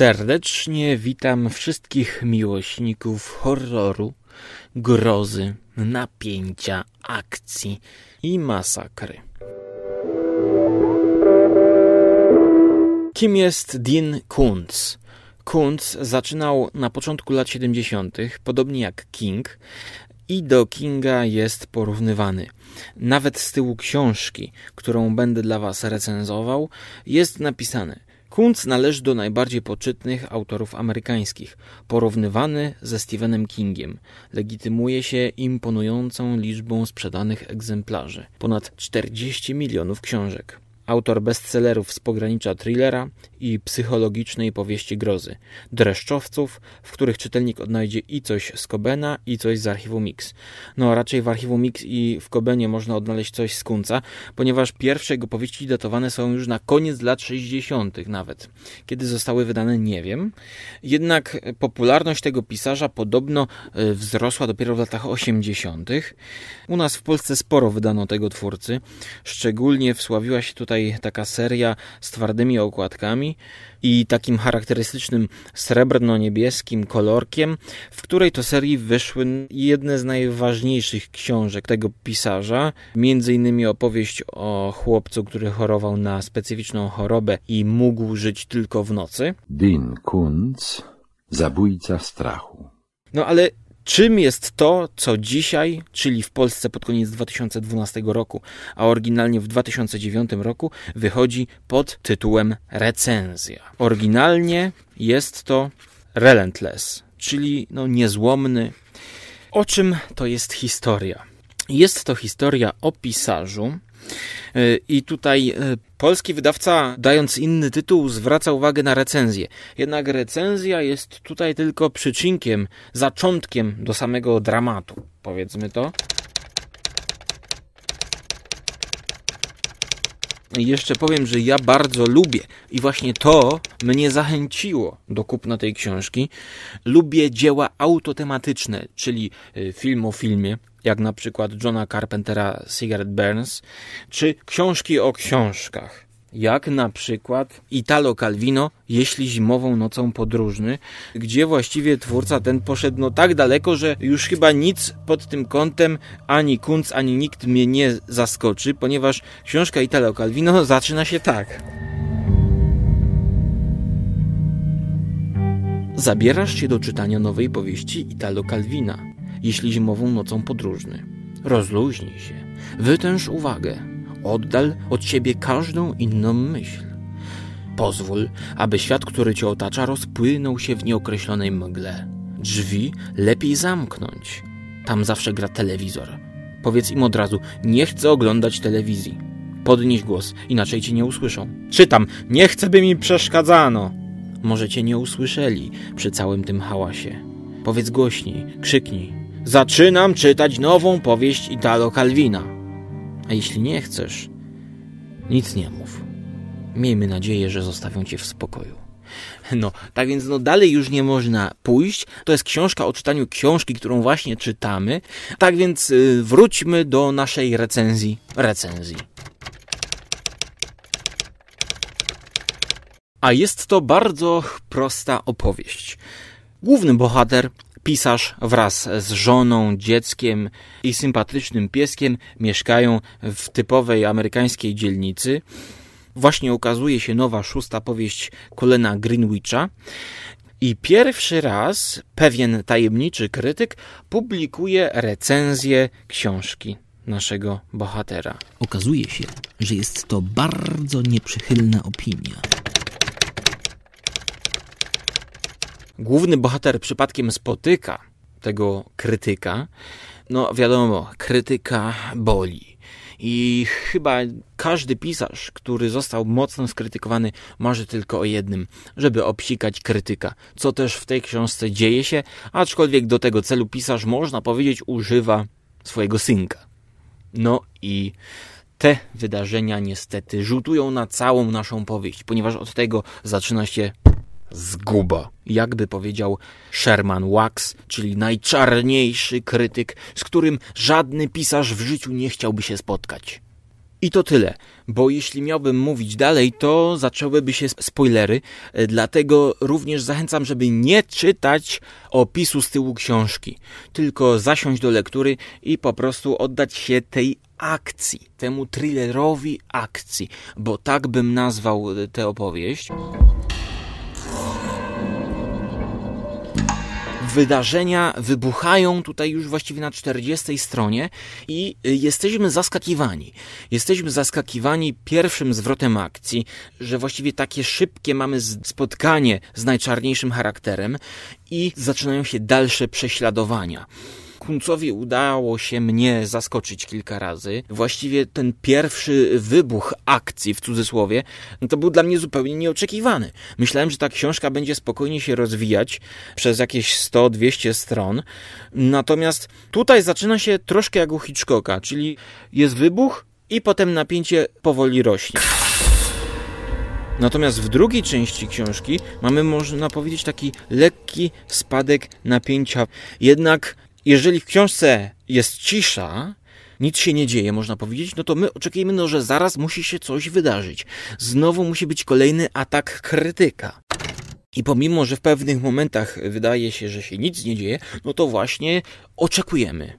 Serdecznie witam wszystkich miłośników horroru, grozy, napięcia, akcji i masakry. Kim jest Dean Kuntz? Kuntz zaczynał na początku lat 70., podobnie jak King, i do Kinga jest porównywany. Nawet z tyłu książki, którą będę dla Was recenzował, jest napisane: Kuntz należy do najbardziej poczytnych autorów amerykańskich, porównywany ze Stephenem Kingiem. Legitymuje się imponującą liczbą sprzedanych egzemplarzy ponad 40 milionów książek. Autor bestsellerów z pogranicza thrillera i psychologicznej powieści grozy, dreszczowców, w których czytelnik odnajdzie i coś z Kobena, i coś z archiwum Mix. No raczej w archiwum Mix i w Kobenie można odnaleźć coś z Kunca, ponieważ pierwsze jego powieści datowane są już na koniec lat 60. nawet. Kiedy zostały wydane, nie wiem. Jednak popularność tego pisarza podobno e, wzrosła dopiero w latach 80. U nas w Polsce sporo wydano tego twórcy. Szczególnie wsławiła się tutaj taka seria z twardymi okładkami i takim charakterystycznym srebrno-niebieskim kolorkiem, w której to serii wyszły jedne z najważniejszych książek tego pisarza, między innymi opowieść o chłopcu, który chorował na specyficzną chorobę i mógł żyć tylko w nocy. Dean Kuntz, zabójca strachu. No ale Czym jest to, co dzisiaj, czyli w Polsce pod koniec 2012 roku, a oryginalnie w 2009 roku, wychodzi pod tytułem recenzja? Oryginalnie jest to Relentless, czyli no niezłomny. O czym to jest historia? Jest to historia o pisarzu, i tutaj e, polski wydawca, dając inny tytuł, zwraca uwagę na recenzję. Jednak recenzja jest tutaj tylko przyczynkiem, zaczątkiem do samego dramatu, powiedzmy to. I jeszcze powiem, że ja bardzo lubię i właśnie to mnie zachęciło do kupna tej książki. Lubię dzieła autotematyczne, czyli e, film o filmie, jak na przykład Johna Carpentera Cigarette Burns, czy książki o książkach, jak na przykład Italo Calvino, jeśli zimową nocą podróżny, gdzie właściwie twórca ten poszedł no tak daleko, że już chyba nic pod tym kątem ani Kunz, ani nikt mnie nie zaskoczy, ponieważ książka Italo Calvino zaczyna się tak. Zabierasz się do czytania nowej powieści Italo Calvina jeśli zimową nocą podróżny. Rozluźnij się, wytęż uwagę, oddal od siebie każdą inną myśl. Pozwól, aby świat, który cię otacza, rozpłynął się w nieokreślonej mgle. Drzwi lepiej zamknąć. Tam zawsze gra telewizor. Powiedz im od razu, nie chcę oglądać telewizji. Podnieś głos, inaczej cię nie usłyszą. Czytam, nie chcę, by mi przeszkadzano. Może cię nie usłyszeli przy całym tym hałasie. Powiedz głośniej, krzyknij. Zaczynam czytać nową powieść Italo Calvina. A jeśli nie chcesz, nic nie mów. Miejmy nadzieję, że zostawią cię w spokoju. No, tak więc no dalej już nie można pójść. To jest książka o czytaniu książki, którą właśnie czytamy. Tak więc y, wróćmy do naszej recenzji. Recenzji. A jest to bardzo prosta opowieść. Główny bohater Pisarz wraz z żoną, dzieckiem i sympatycznym pieskiem mieszkają w typowej amerykańskiej dzielnicy. Właśnie ukazuje się nowa szósta powieść Colena Greenwicha. I pierwszy raz pewien tajemniczy krytyk publikuje recenzję książki naszego bohatera. Okazuje się, że jest to bardzo nieprzychylna opinia. Główny bohater przypadkiem spotyka tego krytyka, no wiadomo, krytyka boli. I chyba każdy pisarz, który został mocno skrytykowany, marzy tylko o jednym, żeby obsikać krytyka, co też w tej książce dzieje się, aczkolwiek do tego celu pisarz, można powiedzieć, używa swojego synka. No i te wydarzenia niestety rzutują na całą naszą powieść, ponieważ od tego zaczyna się zguba. Jakby powiedział Sherman Wax, czyli najczarniejszy krytyk, z którym żadny pisarz w życiu nie chciałby się spotkać. I to tyle, bo jeśli miałbym mówić dalej, to zaczęłyby się spoilery, e, dlatego również zachęcam, żeby nie czytać opisu z tyłu książki, tylko zasiąść do lektury i po prostu oddać się tej akcji, temu thrillerowi akcji, bo tak bym nazwał tę opowieść. Wydarzenia wybuchają tutaj już właściwie na 40 stronie i y, jesteśmy zaskakiwani. Jesteśmy zaskakiwani pierwszym zwrotem akcji, że właściwie takie szybkie mamy spotkanie z najczarniejszym charakterem i zaczynają się dalsze prześladowania. Kuncowi udało się mnie zaskoczyć kilka razy. Właściwie ten pierwszy wybuch akcji, w cudzysłowie, no to był dla mnie zupełnie nieoczekiwany. Myślałem, że ta książka będzie spokojnie się rozwijać przez jakieś 100-200 stron. Natomiast tutaj zaczyna się troszkę jak u Hitchcocka, czyli jest wybuch i potem napięcie powoli rośnie. Natomiast w drugiej części książki mamy, można powiedzieć, taki lekki spadek napięcia. Jednak jeżeli w książce jest cisza, nic się nie dzieje, można powiedzieć, no to my oczekujemy, no, że zaraz musi się coś wydarzyć. Znowu musi być kolejny atak krytyka. I pomimo, że w pewnych momentach wydaje się, że się nic nie dzieje, no to właśnie oczekujemy.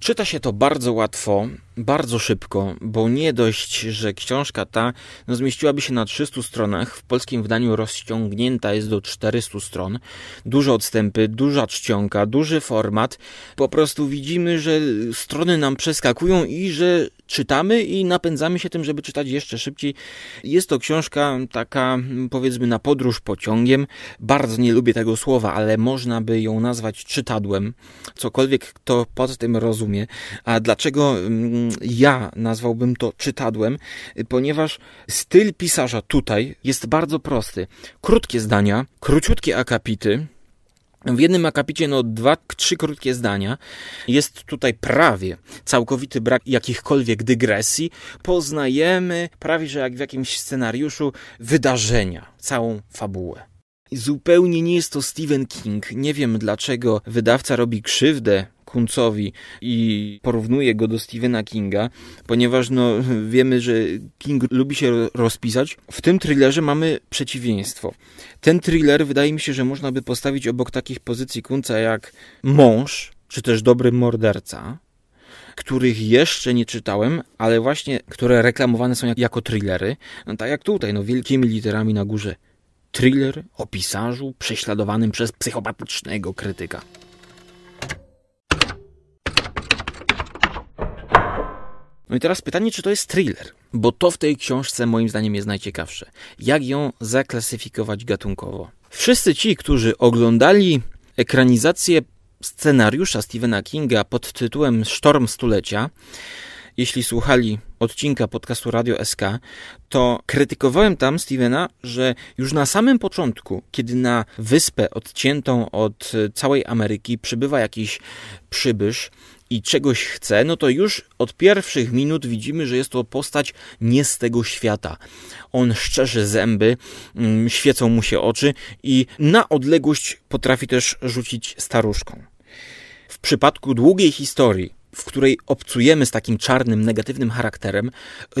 Czyta się to bardzo łatwo, bardzo szybko, bo nie dość, że książka ta no, zmieściłaby się na 300 stronach, w polskim wydaniu rozciągnięta jest do 400 stron, duże odstępy, duża czcionka, duży format. Po prostu widzimy, że strony nam przeskakują i że czytamy i napędzamy się tym, żeby czytać jeszcze szybciej. Jest to książka taka, powiedzmy, na podróż pociągiem. Bardzo nie lubię tego słowa, ale można by ją nazwać czytadłem. Cokolwiek kto pod tym rozumie. A dlaczego mm, ja nazwałbym to czytadłem? Ponieważ styl pisarza tutaj jest bardzo prosty. Krótkie zdania, króciutkie akapity, w jednym akapicie, no dwa, trzy krótkie zdania. Jest tutaj prawie całkowity brak jakichkolwiek dygresji. Poznajemy prawie, że jak w jakimś scenariuszu wydarzenia, całą fabułę. Zupełnie nie jest to Stephen King. Nie wiem dlaczego wydawca robi krzywdę Kuncowi i porównuje go do Stephena Kinga, ponieważ no, wiemy, że King lubi się rozpisać. W tym thrillerze mamy przeciwieństwo. Ten thriller wydaje mi się, że można by postawić obok takich pozycji Kunca jak Mąż, czy też Dobry Morderca, których jeszcze nie czytałem, ale właśnie, które reklamowane są jako thrillery. No tak jak tutaj, no wielkimi literami na górze. Thriller o pisarzu prześladowanym przez psychopatycznego krytyka. No i teraz pytanie, czy to jest thriller? Bo to w tej książce moim zdaniem jest najciekawsze. Jak ją zaklasyfikować gatunkowo? Wszyscy ci, którzy oglądali ekranizację scenariusza Stephena Kinga pod tytułem Sztorm Stulecia, jeśli słuchali odcinka podcastu Radio SK, to krytykowałem tam Stevena, że już na samym początku, kiedy na wyspę odciętą od całej Ameryki przybywa jakiś przybysz, i czegoś chce, no to już od pierwszych minut widzimy, że jest to postać nie z tego świata. On szczerzy zęby, mm, świecą mu się oczy i na odległość potrafi też rzucić staruszką. W przypadku długiej historii, w której obcujemy z takim czarnym, negatywnym charakterem,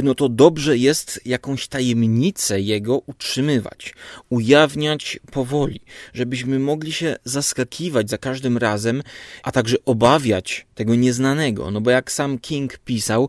no to dobrze jest jakąś tajemnicę jego utrzymywać, ujawniać powoli, żebyśmy mogli się zaskakiwać za każdym razem, a także obawiać tego nieznanego. No bo jak sam King pisał,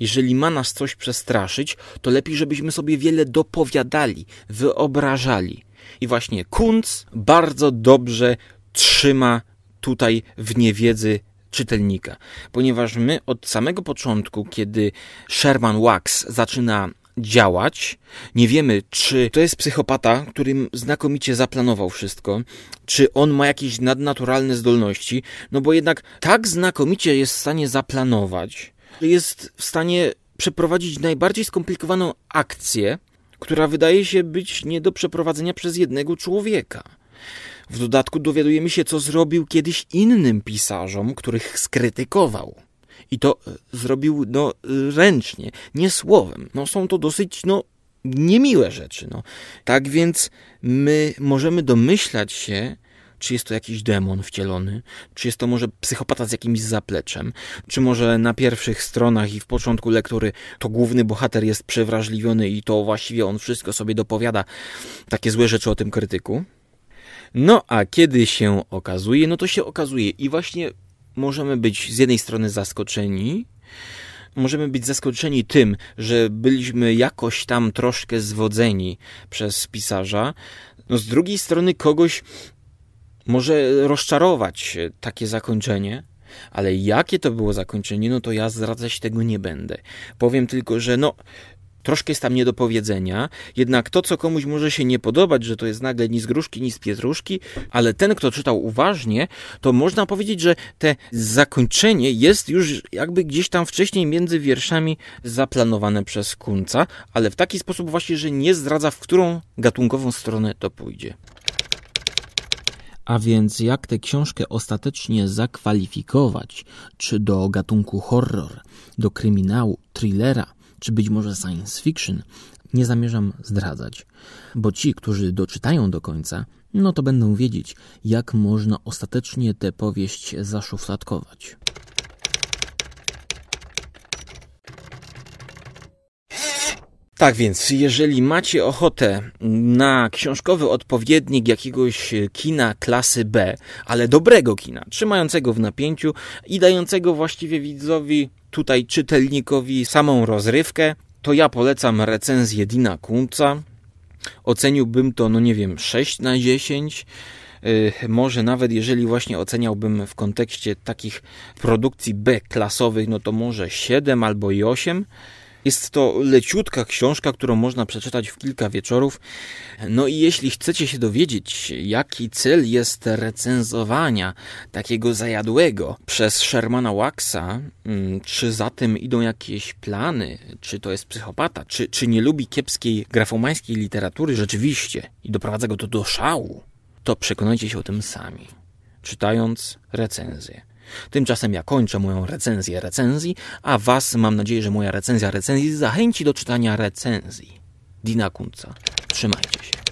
jeżeli ma nas coś przestraszyć, to lepiej, żebyśmy sobie wiele dopowiadali, wyobrażali. I właśnie Kunz bardzo dobrze trzyma tutaj w niewiedzy czytelnika, ponieważ my od samego początku, kiedy Sherman Wax zaczyna działać. Nie wiemy, czy to jest psychopata, którym znakomicie zaplanował wszystko, czy on ma jakieś nadnaturalne zdolności, no bo jednak tak znakomicie jest w stanie zaplanować, jest w stanie przeprowadzić najbardziej skomplikowaną akcję, która wydaje się być nie do przeprowadzenia przez jednego człowieka. W dodatku dowiadujemy się, co zrobił kiedyś innym pisarzom, których skrytykował. I to e, zrobił no, ręcznie, nie słowem. No, są to dosyć no, niemiłe rzeczy. No. Tak więc my możemy domyślać się, Czy jest to jakiś demon wcielony? Czy jest to może psychopata z jakimś zapleczem? Czy może na pierwszych stronach i w początku lektury to główny bohater jest przewrażliwiony i to właściwie on wszystko sobie dopowiada takie złe rzeczy o tym krytyku? No a kiedy się okazuje, no to się okazuje i właśnie możemy być z jednej strony zaskoczeni, możemy być zaskoczeni tym, że byliśmy jakoś tam troszkę zwodzeni przez pisarza. No z drugiej strony kogoś może rozczarować takie zakończenie, ale jakie to było zakończenie, no to ja zdradzać tego nie będę. Powiem tylko, że no troszkę jest tam nie do powiedzenia, jednak to, co komuś może się nie podobać, że to jest nagle ni z gruszki, ni z pietruszki, ale ten, kto czytał uważnie, to można powiedzieć, że te zakończenie jest już jakby gdzieś tam wcześniej między wierszami zaplanowane przez Kunca, ale w taki sposób właśnie, że nie zdradza, w którą gatunkową stronę to pójdzie. A więc jak tę książkę ostatecznie zakwalifikować? Czy do gatunku horror, do kryminału, thrillera, czy być może science fiction? Nie zamierzam zdradzać, bo ci, którzy doczytają do końca, no to będą wiedzieć, jak można ostatecznie tę powieść zaszufladkować. Tak więc, jeżeli macie ochotę na książkowy odpowiednik jakiegoś kina klasy B, ale dobrego kina, trzymającego w napięciu i dającego właściwie widzowi, tutaj czytelnikowi samą rozrywkę, to ja polecam recenzję Dina Kunca. Oceniłbym to, no nie wiem, 6 na 10. Yy, może nawet jeżeli właśnie oceniałbym w kontekście takich produkcji B-klasowych, no to może 7 albo i 8. Jest to leciutka książka, którą można przeczytać w kilka wieczorów. No i jeśli chcecie się dowiedzieć, jaki cel jest recenzowania takiego zajadłego przez Shermana Waxa, mm, czy za tym idą jakieś plany, czy to jest psychopata, czy, czy nie lubi kiepskiej grafomańskiej literatury rzeczywiście i doprowadza go to do szału, to przekonajcie się o tym sami, czytając recenzję. Tymczasem ja kończę moją recenzję recenzji, a Was mam nadzieję, że moja recenzja recenzji zachęci do czytania recenzji. Dina Kunca. Trzymajcie się.